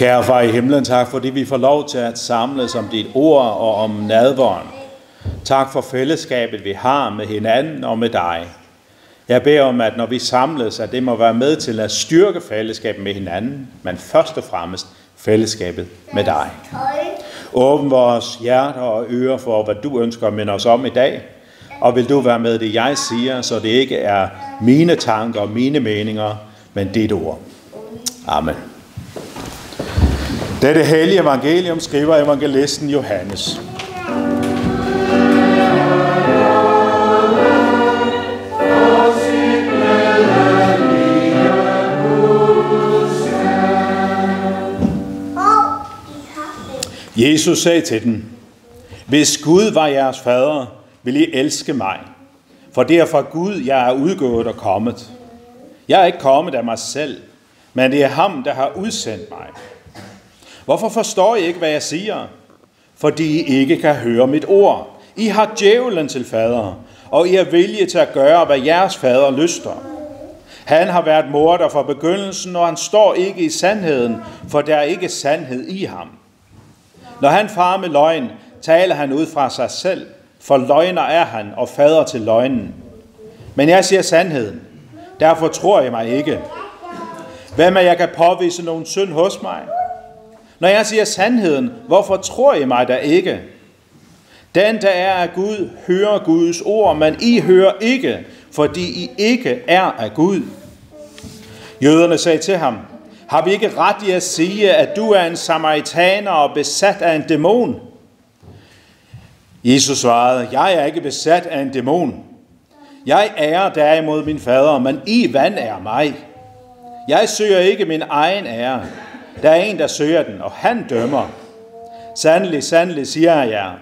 Kære far i himlen, tak fordi vi får lov til at samles om dit ord og om nadvåren. Tak for fællesskabet, vi har med hinanden og med dig. Jeg beder om, at når vi samles, at det må være med til at styrke fællesskabet med hinanden, men først og fremmest fællesskabet med dig. Åbn vores hjerter og ører for, hvad du ønsker at minde os om i dag. Og vil du være med det, jeg siger, så det ikke er mine tanker og mine meninger, men dit ord. Amen. Det hellige evangelium skriver evangelisten Johannes. Jesus sagde til dem, Hvis Gud var jeres fader, vil I elske mig, for det er fra Gud, jeg er udgået og kommet. Jeg er ikke kommet af mig selv, men det er ham, der har udsendt mig. Hvorfor forstår I ikke, hvad jeg siger? Fordi I ikke kan høre mit ord. I har djævlen til fader, og I er vilje til at gøre, hvad jeres fader lyster. Han har været morder fra begyndelsen, og han står ikke i sandheden, for der er ikke sandhed i ham. Når han farer med løgn, taler han ud fra sig selv, for løgner er han og fader til løgnen. Men jeg siger sandheden, derfor tror jeg mig ikke. Hvem er jeg kan påvise nogen synd hos mig? Når jeg siger sandheden, hvorfor tror I mig da ikke? Den, der er af Gud, hører Guds ord, men I hører ikke, fordi I ikke er af Gud. Jøderne sagde til ham, har vi ikke ret i at sige, at du er en samaritaner og besat af en dæmon? Jesus svarede, jeg er ikke besat af en dæmon. Jeg er derimod min fader, men I vand er mig. Jeg søger ikke min egen ære. Der er en, der søger den, og han dømmer. Sandelig, sandelig siger jeg jer,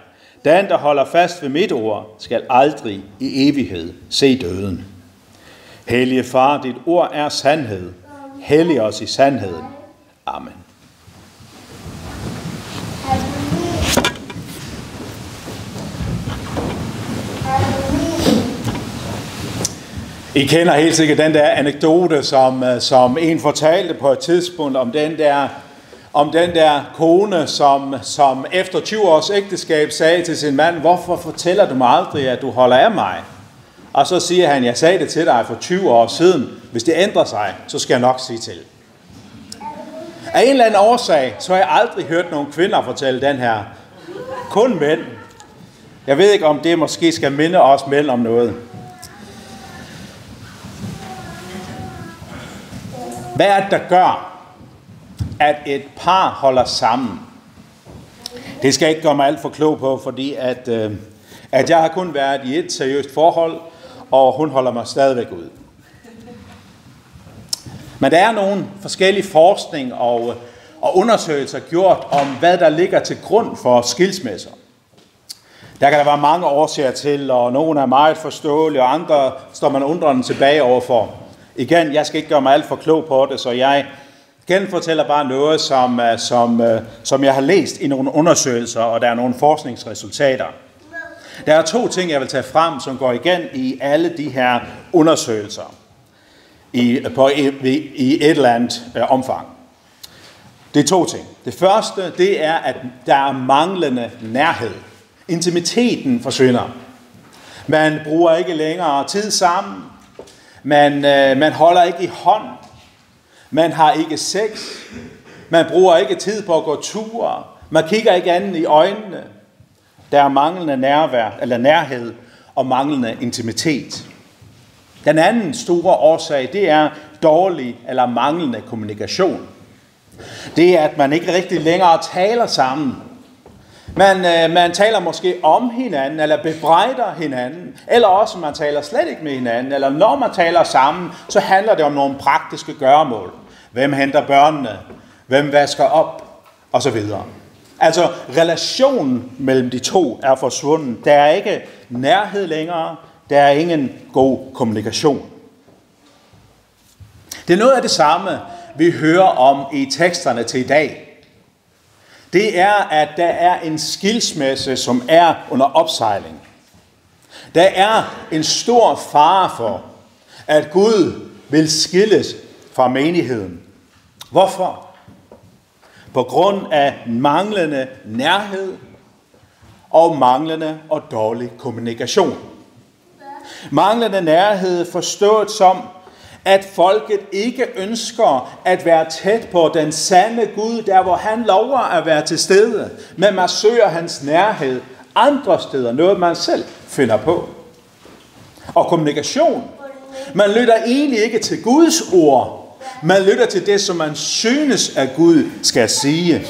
den, der holder fast ved mit ord, skal aldrig i evighed se døden. Hellige far, dit ord er sandhed. Hellig os i sandheden. Amen. I kender helt sikkert den der anekdote, som, øh, som en fortalte på et tidspunkt om den der, om den der kone, som, som efter 20 års ægteskab sagde til sin mand, hvorfor fortæller du mig aldrig, at du holder af mig? Og så siger han, jeg sagde det til dig for 20 år siden. Hvis det ændrer sig, så skal jeg nok sige til. Af en eller anden årsag, så har jeg aldrig hørt nogen kvinder fortælle den her. Kun mænd. Jeg ved ikke, om det måske skal minde os mænd om noget. Hvad er det, der gør, at et par holder sammen? Det skal jeg ikke gøre mig alt for klog på, fordi at, øh, at jeg har kun været i et seriøst forhold, og hun holder mig stadigvæk ud. Men der er nogle forskellige forskning og, og undersøgelser gjort om, hvad der ligger til grund for skilsmisser. Der kan der være mange årsager til, og nogle er meget forståelige, og andre står man undrende tilbage overfor. Igen, jeg skal ikke gøre mig alt for klog på det, så jeg genfortæller bare noget, som, øh, som, øh, som jeg har læst i nogle undersøgelser, og der er nogle forskningsresultater. Der er to ting, jeg vil tage frem, som går igen i alle de her undersøgelser i, på, i, i et eller andet øh, omfang. Det er to ting. Det første, det er, at der er manglende nærhed. Intimiteten forsvinder. Man bruger ikke længere tid sammen. Man, øh, man holder ikke i hånd. Man har ikke sex. Man bruger ikke tid på at gå ture. Man kigger ikke anden i øjnene. Der er manglende nærvær, eller nærhed og manglende intimitet. Den anden store årsag, det er dårlig eller manglende kommunikation. Det er, at man ikke rigtig længere taler sammen. Man, øh, man taler måske om hinanden, eller bebrejder hinanden, eller også man taler slet ikke med hinanden, eller når man taler sammen, så handler det om nogle praktiske gøremål. Hvem henter børnene? Hvem vasker op? Og så videre. Altså, relationen mellem de to er forsvundet. Der er ikke nærhed længere. Der er ingen god kommunikation. Det er noget af det samme, vi hører om i teksterne til i dag. Det er, at der er en skilsmisse, som er under opsejling. Der er en stor fare for, at Gud vil skilles fra menigheden. Hvorfor? på grund af manglende nærhed og manglende og dårlig kommunikation. Manglende nærhed forstået som, at folket ikke ønsker at være tæt på den sande Gud, der hvor han lover at være til stede, men man søger hans nærhed andre steder, noget man selv finder på. Og kommunikation. Man lytter egentlig ikke til Guds ord, man lytter til det, som man synes, at Gud skal sige.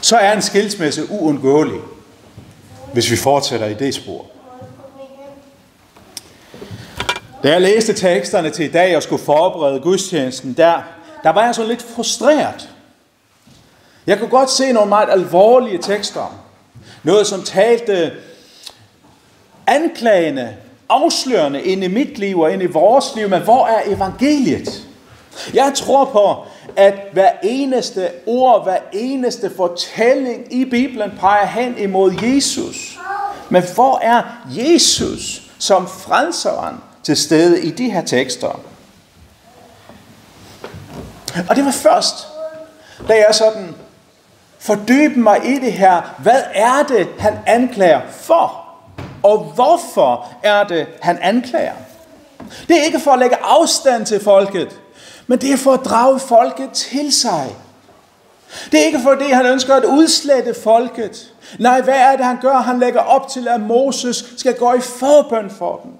Så er en skilsmisse uundgåelig, hvis vi fortsætter i det spor. Da jeg læste teksterne til i dag og skulle forberede gudstjenesten, der, der var jeg så lidt frustreret. Jeg kunne godt se nogle meget alvorlige tekster. Noget, som talte anklagende, afslørende ind i mit liv og ind i vores liv. Men hvor er evangeliet? Jeg tror på, at hver eneste ord, hver eneste fortælling i Bibelen peger hen imod Jesus. Men hvor er Jesus som frelseren til stede i de her tekster? Og det var først, da jeg sådan fordybe mig i det her. Hvad er det, han anklager for? Og hvorfor er det, han anklager? Det er ikke for at lægge afstand til folket, men det er for at drage folket til sig. Det er ikke fordi, han ønsker at udslette folket. Nej, hvad er det, han gør? Han lægger op til, at Moses skal gå i forbøn for dem.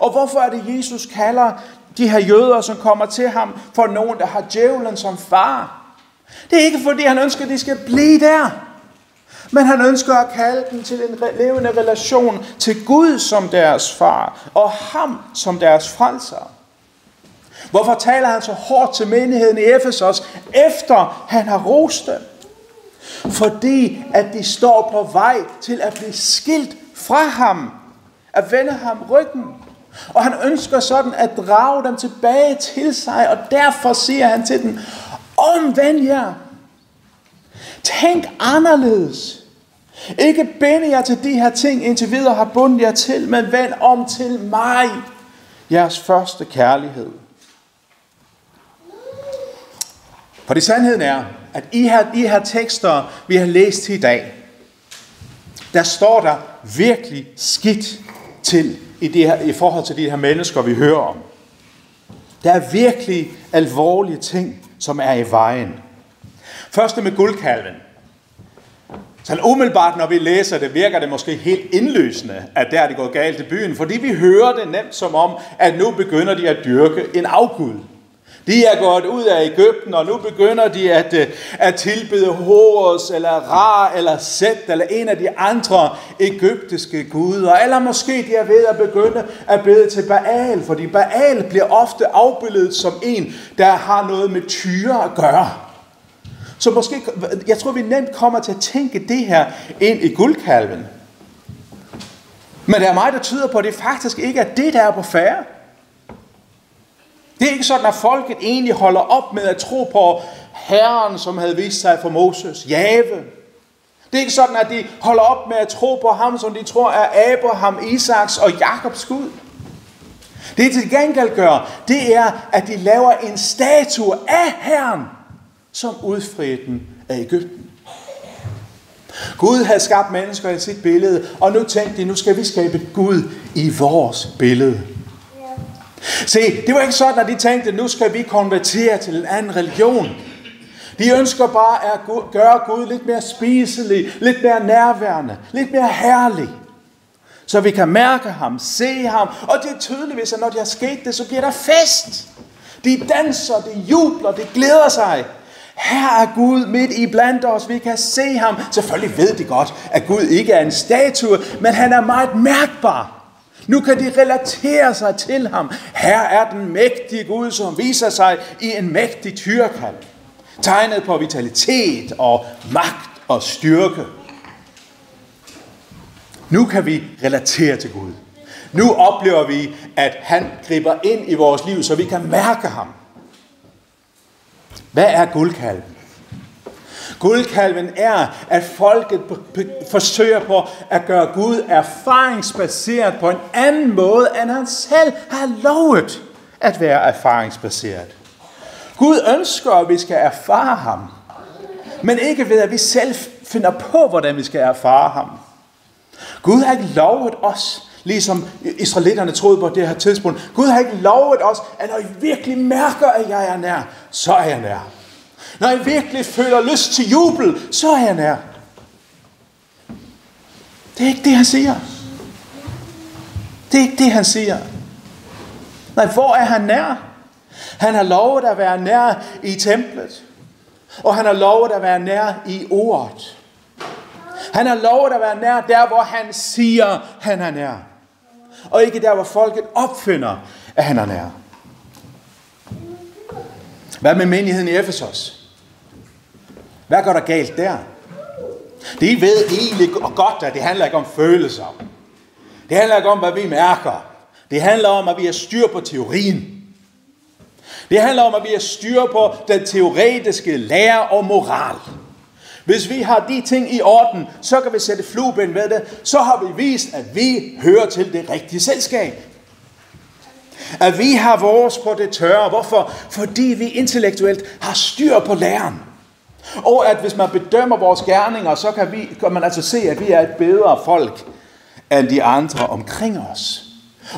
Og hvorfor er det, Jesus kalder de her jøder, som kommer til ham, for nogen, der har djævlen som far? Det er ikke fordi, han ønsker, at de skal blive der. Men han ønsker at kalde dem til en levende relation til Gud som deres far, og ham som deres frelser. Hvorfor taler han så hårdt til menigheden i Efesos, efter han har rost dem? Fordi at de står på vej til at blive skilt fra ham, at vende ham ryggen. Og han ønsker sådan at drage dem tilbage til sig, og derfor siger han til dem, Omvend jer. Tænk anderledes. Ikke binde jer til de her ting, indtil videre har bundet jer til, men vend om til mig, jeres første kærlighed. For det sandheden er, at i her, de her tekster, vi har læst i dag, der står der virkelig skidt til i, det her, i forhold til de her mennesker, vi hører om. Der er virkelig alvorlige ting, som er i vejen. Først med guldkalven. Så umiddelbart, når vi læser det, virker det måske helt indløsende, at der er det gået galt i byen, fordi vi hører det nemt som om, at nu begynder de at dyrke en afgud. De er gået ud af Ægypten, og nu begynder de at, øh, at tilbede Horus, eller Ra, eller Set, eller en af de andre egyptiske guder. Eller måske de er ved at begynde at bede til Baal, fordi Baal bliver ofte afbildet som en, der har noget med tyre at gøre. Så måske, jeg tror, vi nemt kommer til at tænke det her ind i guldkalven. Men der er meget, der tyder på, at det faktisk ikke er det, der er på færre. Det er ikke sådan, at folket egentlig holder op med at tro på Herren, som havde vist sig for Moses, Jave. Det er ikke sådan, at de holder op med at tro på ham, som de tror er Abraham, Isaks og Jakobs Gud. Det de til gengæld gør, det er, at de laver en statue af Herren, som udfriede dem af Ægypten. Gud havde skabt mennesker i sit billede, og nu tænkte de, nu skal vi skabe Gud i vores billede. Se, det var ikke sådan, at de tænkte, nu skal vi konvertere til en anden religion. De ønsker bare at gøre Gud lidt mere spiselig, lidt mere nærværende, lidt mere herlig. Så vi kan mærke ham, se ham. Og det er tydeligvis, at når det har sket det, så bliver der fest. De danser, de jubler, de glæder sig. Her er Gud midt i blandt os. Vi kan se ham. Selvfølgelig ved de godt, at Gud ikke er en statue, men han er meget mærkbar. Nu kan de relatere sig til ham. Her er den mægtige Gud, som viser sig i en mægtig tyrkald. Tegnet på vitalitet og magt og styrke. Nu kan vi relatere til Gud. Nu oplever vi, at han griber ind i vores liv, så vi kan mærke ham. Hvad er guldkalven? Guldkalven er, at folket forsøger på at gøre Gud erfaringsbaseret på en anden måde, end han selv har lovet at være erfaringsbaseret. Gud ønsker, at vi skal erfare ham. Men ikke ved, at vi selv finder på, hvordan vi skal erfare ham. Gud har ikke lovet os, ligesom israelitterne troede på det her tidspunkt. Gud har ikke lovet os, at når I virkelig mærker, at jeg er nær, så er jeg nær. Når jeg virkelig føler lyst til jubel, så er jeg nær. Det er ikke det, han siger. Det er ikke det, han siger. Nej, hvor er han nær? Han har lovet at være nær i templet. Og han har lovet at være nær i ordet. Han har lovet at være nær der, hvor han siger, han er nær. Og ikke der, hvor folket opfinder, at han er nær. Hvad med menigheden i Efesos? Hvad går der galt der? De ved egentlig godt, at det handler ikke om følelser. Det handler ikke om, hvad vi mærker. Det handler om, at vi har styr på teorien. Det handler om, at vi har styr på den teoretiske lære og moral. Hvis vi har de ting i orden, så kan vi sætte flueben ved det. Så har vi vist, at vi hører til det rigtige selskab. At vi har vores på det tørre. Hvorfor? Fordi vi intellektuelt har styr på læren. Og at hvis man bedømmer vores gerninger, så kan, vi, kan man altså se, at vi er et bedre folk end de andre omkring os.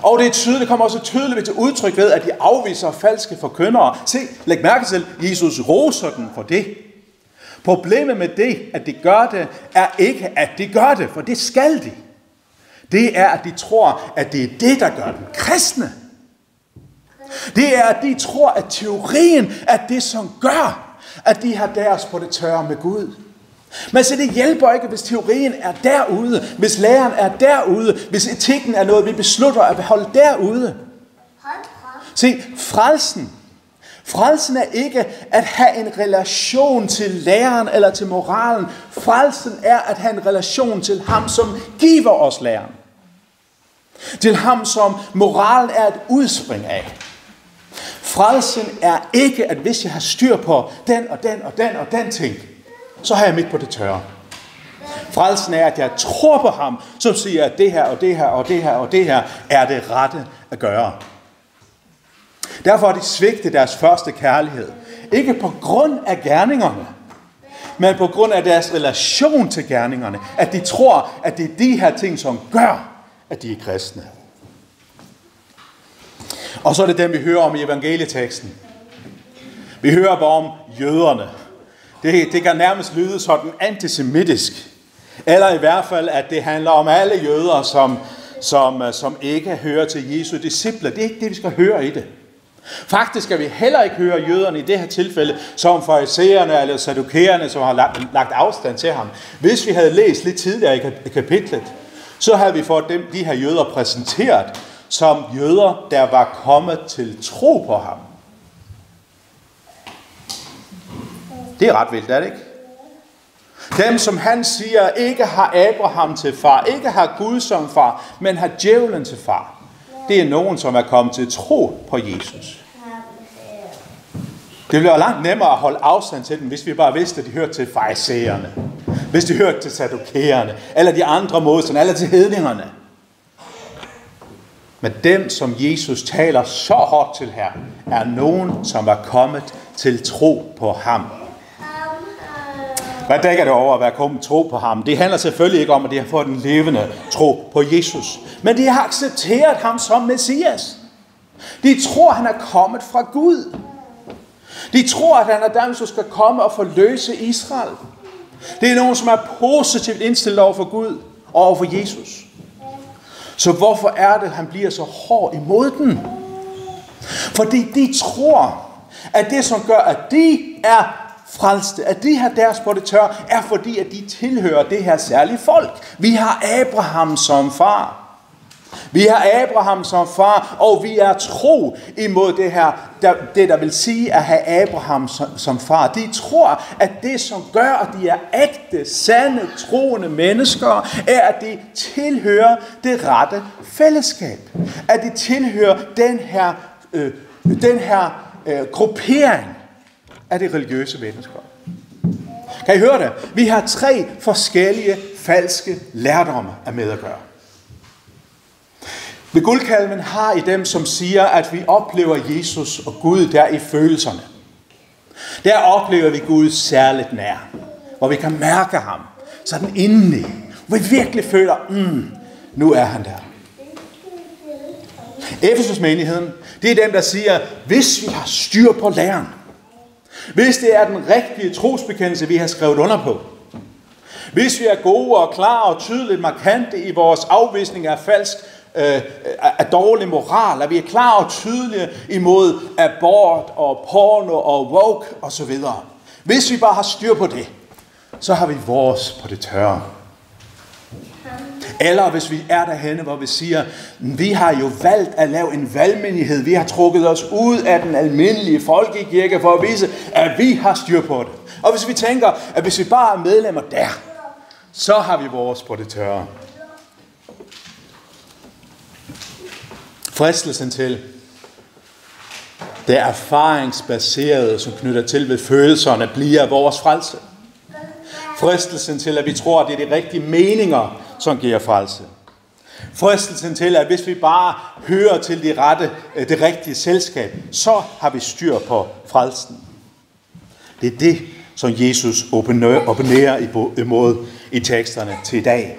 Og det er tydeligt, det kommer også tydeligt til udtryk ved, at de afviser falske forkyndere. Se, læg mærke til, Jesus roser dem for det. Problemet med det, at de gør det, er ikke, at de gør det, for det skal de. Det er, at de tror, at det er det, der gør dem kristne. Det er, at de tror, at teorien er det, som gør, at de har deres på det tørre med Gud. Men så det hjælper ikke, hvis teorien er derude, hvis læren er derude, hvis etikken er noget, vi beslutter at beholde derude. Se, frelsen, frelsen er ikke at have en relation til læren eller til moralen. Frelsen er at have en relation til ham, som giver os læren. Til ham, som moralen er et udspring af. Frelsen er ikke, at hvis jeg har styr på den og den og den og den ting, så har jeg mit på det tørre. Frelsen er, at jeg tror på ham, som siger, at det her og det her og det her og det her er det rette at gøre. Derfor har de svigtet deres første kærlighed. Ikke på grund af gerningerne, men på grund af deres relation til gerningerne. At de tror, at det er de her ting, som gør, at de er kristne. Og så er det dem, vi hører om i evangelieteksten. Vi hører bare om jøderne. Det, det kan nærmest lyde sådan antisemitisk. Eller i hvert fald, at det handler om alle jøder, som, som, øh, som ikke hører til Jesu disciple. Det er ikke det, vi skal høre i det. Faktisk skal vi heller ikke høre jøderne i det her tilfælde som farisæerne eller sadukæerne, som har lagt, lagt afstand til ham. Hvis vi havde læst lidt tidligere i kapitlet, så havde vi fået dem, de her jøder præsenteret som jøder, der var kommet til tro på ham. Det er ret vildt, er det ikke? Dem, som han siger, ikke har Abraham til far, ikke har Gud som far, men har djævlen til far. Det er nogen, som er kommet til tro på Jesus. Det bliver langt nemmere at holde afstand til dem, hvis vi bare vidste, at de hørte til farisæerne. Hvis de hørte til sadokæerne, eller de andre modstandere, eller til hedningerne. Men dem, som Jesus taler så hårdt til her, er nogen, som er kommet til tro på ham. Hvad dækker det over at være kommet tro på ham? Det handler selvfølgelig ikke om, at de har fået en levende tro på Jesus. Men de har accepteret ham som Messias. De tror, han er kommet fra Gud. De tror, at han er den, som skal komme og forløse Israel. Det er nogen, som er positivt indstillet over for Gud og over for Jesus. Så hvorfor er det, han bliver så hård imod den? Fordi de tror, at det, som gør, at de er frelste, at de har deres på det tør, er fordi, at de tilhører det her særlige folk. Vi har Abraham som far. Vi har Abraham som far, og vi er tro imod det her, der, det der vil sige at have Abraham som, som far. De tror, at det som gør, at de er ægte, sande, troende mennesker, er, at de tilhører det rette fællesskab. At de tilhører den her, øh, den her øh, gruppering af de religiøse mennesker. Kan I høre det? Vi har tre forskellige falske lærdomme at med at gøre. Ved guldkalven har I dem, som siger, at vi oplever Jesus og Gud der i følelserne. Der oplever vi Gud særligt nær, hvor vi kan mærke ham, sådan indeni, hvor vi virkelig føler, mm, nu er han der. Efesus menigheden, det er dem, der siger, hvis vi har styr på læren, hvis det er den rigtige trosbekendelse, vi har skrevet under på, hvis vi er gode og klare og tydeligt markante i vores afvisning af falsk, øh, af dårlig moral, at vi er klar og tydelige imod abort og porno og woke osv. Hvis vi bare har styr på det, så har vi vores på det tørre. Eller hvis vi er derhenne, hvor vi siger, vi har jo valgt at lave en valgmenighed. Vi har trukket os ud af den almindelige folkekirke for at vise, at vi har styr på det. Og hvis vi tænker, at hvis vi bare er medlemmer der, så har vi vores på det tørre. Fristelsen til det erfaringsbaserede, som knytter til ved følelserne, bliver vores frelse. Fristelsen til, at vi tror, at det er de rigtige meninger, som giver frelse. Fristelsen til, at hvis vi bare hører til det, rette, øh, det rigtige selskab, så har vi styr på frelsen. Det er det, som Jesus opponerer imod i teksterne til i dag.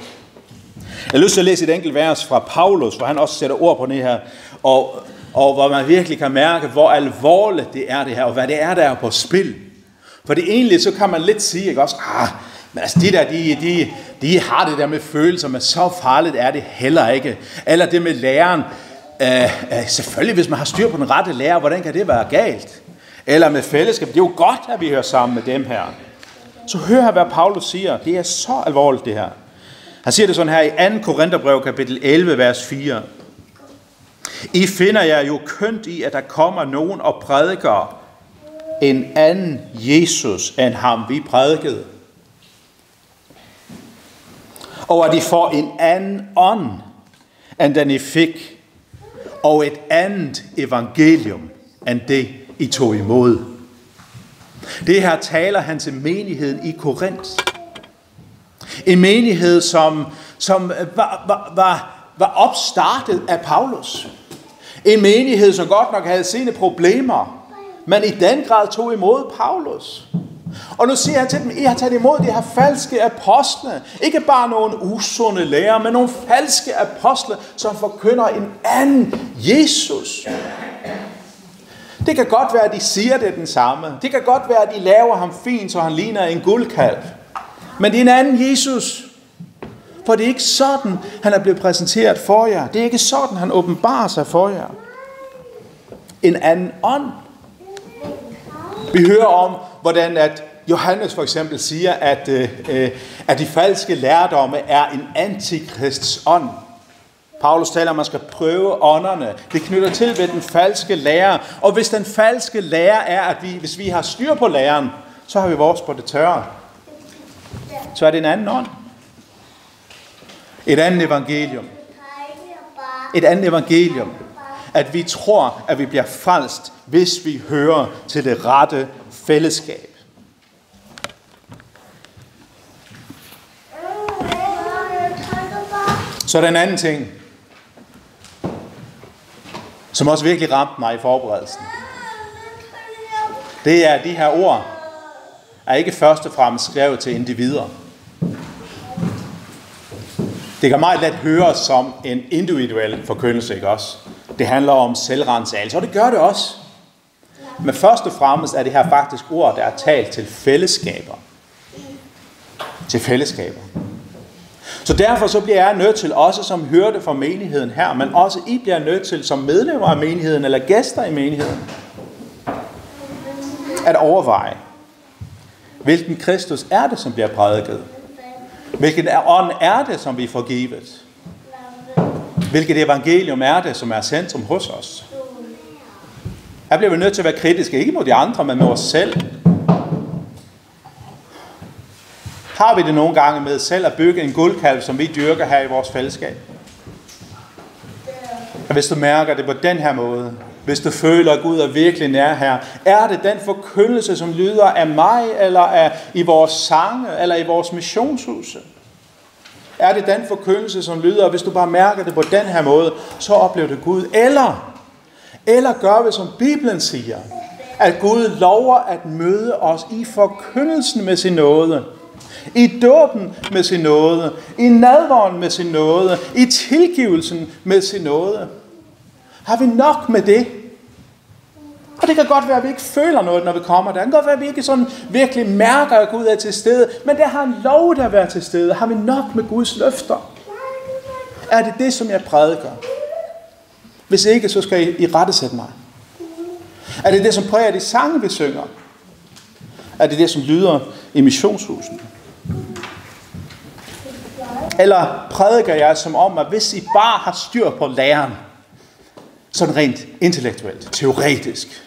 Jeg har lyst til at læse et enkelt vers fra Paulus, hvor han også sætter ord på det her, og, og hvor man virkelig kan mærke, hvor alvorligt det er det her, og hvad det er, der er på spil. For det egentlig, så kan man lidt sige, ikke også, ah, men altså de der, de, de, de har det der med følelser, men så farligt er det heller ikke. Eller det med læreren, øh, øh, selvfølgelig hvis man har styr på den rette lærer, hvordan kan det være galt? Eller med fællesskab, det er jo godt, at vi hører sammen med dem her. Så hør hvad Paulus siger. Det er så alvorligt det her. Han siger det sådan her i 2. Korintherbrev kapitel 11, vers 4. I finder jeg jo kønt i, at der kommer nogen og prædiker en anden Jesus, end ham vi prædikede. Og at I får en anden ånd, end den I fik, og et andet evangelium, end det I tog imod. Det her taler han til menigheden i Korinth. En menighed, som, som øh, var, var, var, var opstartet af Paulus. En menighed, som godt nok havde sine problemer, men i den grad tog imod Paulus. Og nu siger han til dem, I har taget imod de her falske apostle. Ikke bare nogle usunde lærer, men nogle falske apostle, som forkynder en anden Jesus. Det kan godt være, at de siger det den samme. Det kan godt være, at de laver ham fint, så han ligner en guldkalv. Men det er en anden Jesus. For det er ikke sådan, han er blevet præsenteret for jer. Det er ikke sådan, han åbenbarer sig for jer. En anden ånd. Vi hører om, hvordan at Johannes for eksempel siger, at, øh, øh at de falske lærdomme er en antikrists ånd. Paulus taler om, at man skal prøve ånderne. Det knytter til ved den falske lærer. Og hvis den falske lærer er, at vi, hvis vi har styr på læreren, så har vi vores på det tørre. Så er det en anden ånd. Et andet evangelium. Et andet evangelium. At vi tror, at vi bliver frelst, hvis vi hører til det rette fællesskab. Så er der en anden ting, som også virkelig ramte mig i forberedelsen. Det er, at de her ord er ikke først og fremmest skrevet til individer. Det kan meget let høres som en individuel forkyndelse, ikke også? Det handler om selvrensagelse, og det gør det også. Men først og fremmest er det her faktisk ord, der er talt til fællesskaber. Til fællesskaber. Så derfor så bliver jeg nødt til, også som hørte fra menigheden her, men også I bliver nødt til som medlemmer af menigheden eller gæster i menigheden, at overveje, hvilken Kristus er det, som bliver prædiket? Hvilken ånd er det, som vi får givet? Hvilket evangelium er det, som er centrum hos os? Her bliver vi nødt til at være kritiske, ikke mod de andre, men mod os selv. Har vi det nogle gange med selv at bygge en guldkalv, som vi dyrker her i vores fællesskab? Og hvis du mærker det på den her måde, hvis du føler, at Gud er virkelig nær her, er det den forkyndelse, som lyder af mig, eller af, i vores sange, eller i vores missionshuse? Er det den forkyndelse, som lyder, hvis du bare mærker det på den her måde, så oplever du Gud? Eller, eller gør vi, som Bibelen siger, At Gud lover at møde os i forkyndelsen med sin nåde. I dåben med sin nåde. I nadvåren med sin nåde. I tilgivelsen med sin nåde. Har vi nok med det? Og det kan godt være, at vi ikke føler noget, når vi kommer der. Det kan godt være, at vi ikke sådan virkelig mærker, at Gud er til stede. Men det har en lov, at være til stede. Har vi nok med Guds løfter? Er det det, som jeg prædiker? Hvis ikke, så skal I, I rettesætte mig. Er det det, som præger de sange, vi synger? Er det det, som lyder i missionshusen? Eller prædiker jeg som om, at hvis I bare har styr på læren, sådan rent intellektuelt, teoretisk.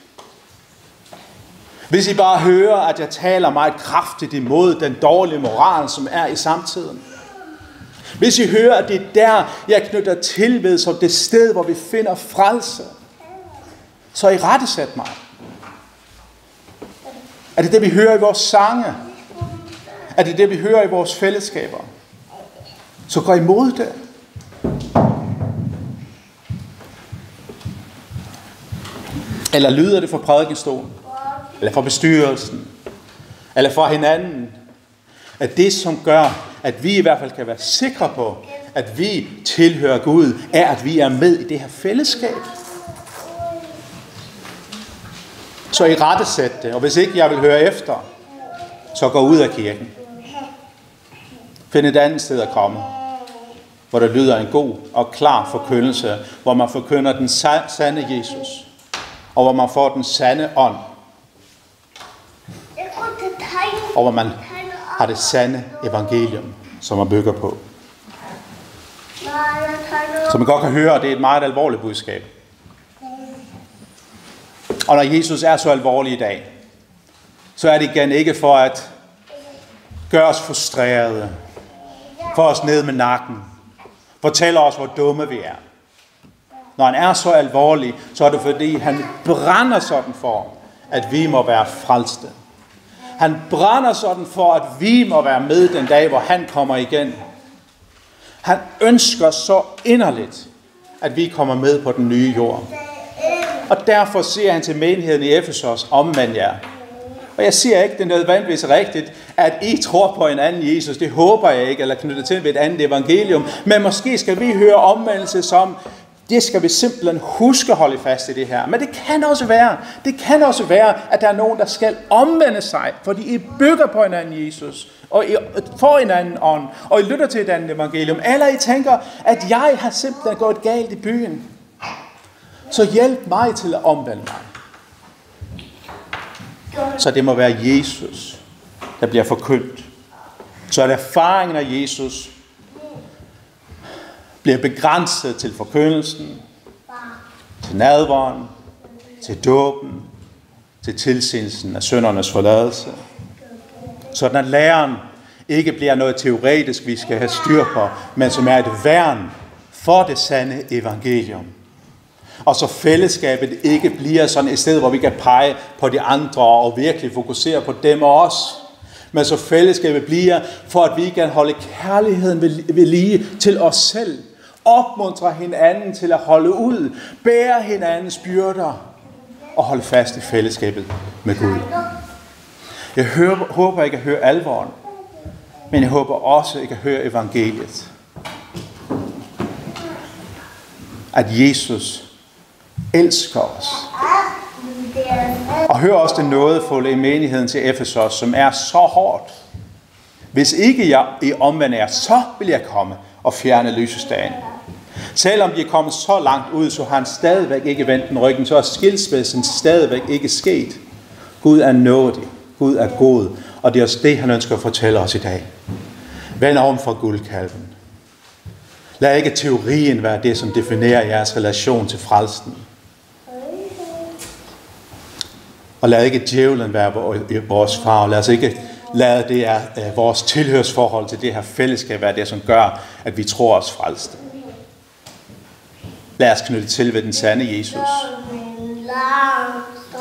Hvis I bare hører, at jeg taler meget kraftigt imod den dårlige moral, som er i samtiden. Hvis I hører, at det er der, jeg knytter til ved som det sted, hvor vi finder frelse, så I rettesat mig. Er det det, vi hører i vores sange? Er det det, vi hører i vores fællesskaber? Så gå imod det. Eller lyder det fra prædikestolen? Eller fra bestyrelsen? Eller fra hinanden? At det, som gør, at vi i hvert fald kan være sikre på, at vi tilhører Gud, er, at vi er med i det her fællesskab. Så i rettesæt det, og hvis ikke jeg vil høre efter, så gå ud af kirken. Find et andet sted at komme, hvor der lyder en god og klar forkyndelse, hvor man forkynder den sande Jesus, og hvor man får den sande ånd, og hvor man har det sande evangelium, som man bygger på. Som man godt kan høre, det er et meget alvorligt budskab. Og når Jesus er så alvorlig i dag, så er det igen ikke for at gøre os frustrerede, for os ned med nakken, fortæller os, hvor dumme vi er. Når han er så alvorlig, så er det fordi, han brænder sådan for, at vi må være frelste. Han brænder sådan for, at vi må være med den dag, hvor han kommer igen. Han ønsker så inderligt, at vi kommer med på den nye jord. Og derfor siger han til menigheden i Efesos, omvend jer. Og jeg siger ikke, det er nødvendigvis rigtigt, at I tror på en anden Jesus. Det håber jeg ikke, eller knyttet til ved et andet evangelium. Men måske skal vi høre omvendelse som, det skal vi simpelthen huske at holde fast i det her. Men det kan også være, det kan også være, at der er nogen, der skal omvende sig, fordi I bygger på en Jesus, og I får en ånd, og I lytter til et andet evangelium. Eller I tænker, at jeg har simpelthen gået galt i byen. Så hjælp mig til at omvende mig. Så det må være Jesus, der bliver forkyndt. Så at erfaringen af Jesus bliver begrænset til forkyndelsen, til nadvåren, til dåben, til tilsendelsen af søndernes forladelse. Sådan at læreren ikke bliver noget teoretisk, vi skal have styr på, men som er et værn for det sande evangelium. Og så fællesskabet ikke bliver sådan et sted, hvor vi kan pege på de andre og virkelig fokusere på dem og os. Men så fællesskabet bliver, for at vi kan holde kærligheden ved lige til os selv. Opmuntre hinanden til at holde ud. Bære hinandens byrder. Og holde fast i fællesskabet med Gud. Jeg hører, håber ikke at høre alvoren. Men jeg håber også ikke at høre evangeliet. At Jesus elsker os. Og hør også det nådefulde i menigheden til Efesos, som er så hårdt. Hvis ikke jeg i omvendt er, så vil jeg komme og fjerne lysestagen. Selvom de er kommet så langt ud, så har han stadigvæk ikke vendt den ryggen, så er skilsmissen stadigvæk ikke sket. Gud er nådig. Gud er god. Og det er også det, han ønsker at fortælle os i dag. Vend om fra guldkalven. Lad ikke teorien være det, som definerer jeres relation til frelsen. Og lad ikke djævlen være vores far. Lad os ikke lade det er øh, vores tilhørsforhold til det her fællesskab være det, som gør, at vi tror os frelste. Lad os knytte til ved den sande Jesus.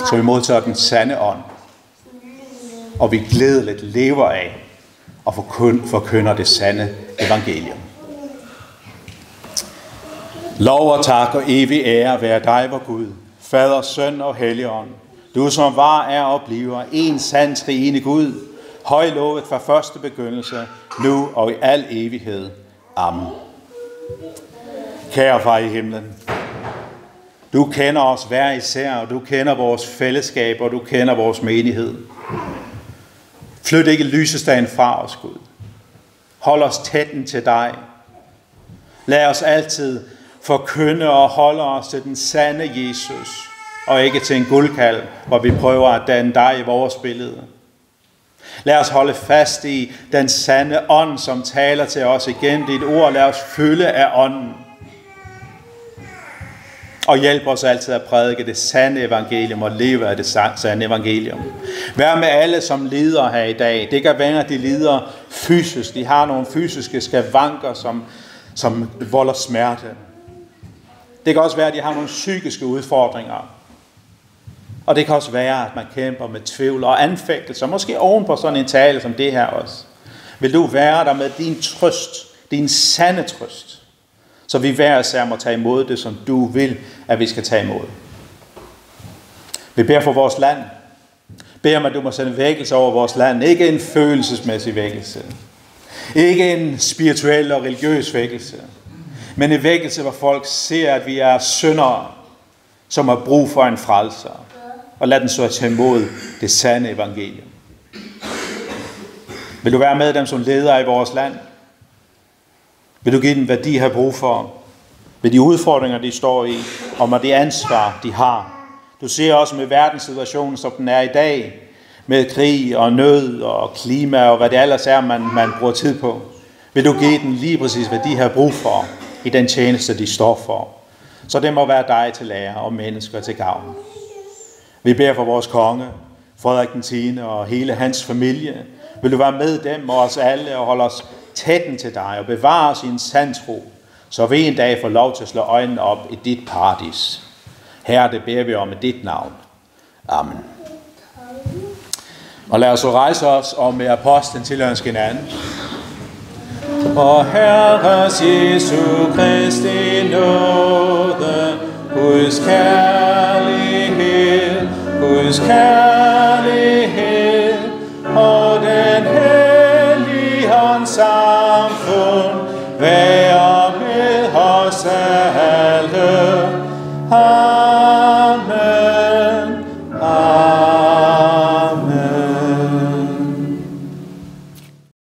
Så vi modtager den sande ånd. Og vi glædeligt lever af og forkynder det sande evangelium. Lov og tak og evig ære være dig, vor Gud, Fader, Søn og Helligånd, Du som var, er og bliver en sand trine Gud, højlovet fra første begyndelse, nu og i al evighed. Amen. Kære far i himlen, du kender os hver især, og du kender vores fællesskab, og du kender vores menighed. Flyt ikke lysestagen fra os, Gud. Hold os tætten til dig. Lad os altid forkynde og holde os til den sande Jesus, og ikke til en guldkald, hvor vi prøver at danne dig i vores billede. Lad os holde fast i den sande ånd, som taler til os igen. Dit ord, lad os fylde af ånden. Og hjælp os altid at prædike det sande evangelium og leve af det sande evangelium. Vær med alle, som lider her i dag. Det kan være, at de lider fysisk. De har nogle fysiske skavanker, som, som volder smerte. Det kan også være, at de har nogle psykiske udfordringer. Og det kan også være, at man kæmper med tvivl og anfægtelse, måske oven på sådan en tale som det her også. Vil du være der med din trøst, din sande trøst, så vi hver især må tage imod det, som du vil, at vi skal tage imod. Vi beder for vores land. Beder om, at du må sende vækkelse over vores land. Ikke en følelsesmæssig vækkelse. Ikke en spirituel og religiøs vækkelse. Men en vækkelse, hvor folk ser, at vi er syndere, som har brug for en frelser og lad den så tage imod det sande evangelium. Vil du være med dem som leder i vores land? Vil du give dem, hvad de har brug for? Ved de udfordringer, de står i, og med det ansvar, de har. Du ser også med verdenssituationen, som den er i dag, med krig og nød og klima og hvad det ellers er, man, man bruger tid på. Vil du give dem lige præcis, hvad de har brug for i den tjeneste, de står for. Så det må være dig til lære og mennesker til gavn. Vi beder for vores konge, Frederik den 10. og hele hans familie. Vil du være med dem og os alle og holde os tætten til dig og bevare os i en sand tro, så vi en dag får lov til at slå øjnene op i dit paradis. Her det beder vi om i dit navn. Amen. Og lad os så rejse os og med apostlen til hinanden. Og Herres Jesu Kristi nåde, Guds kærlighed, Guds kærlighed og den hellige ånds samfund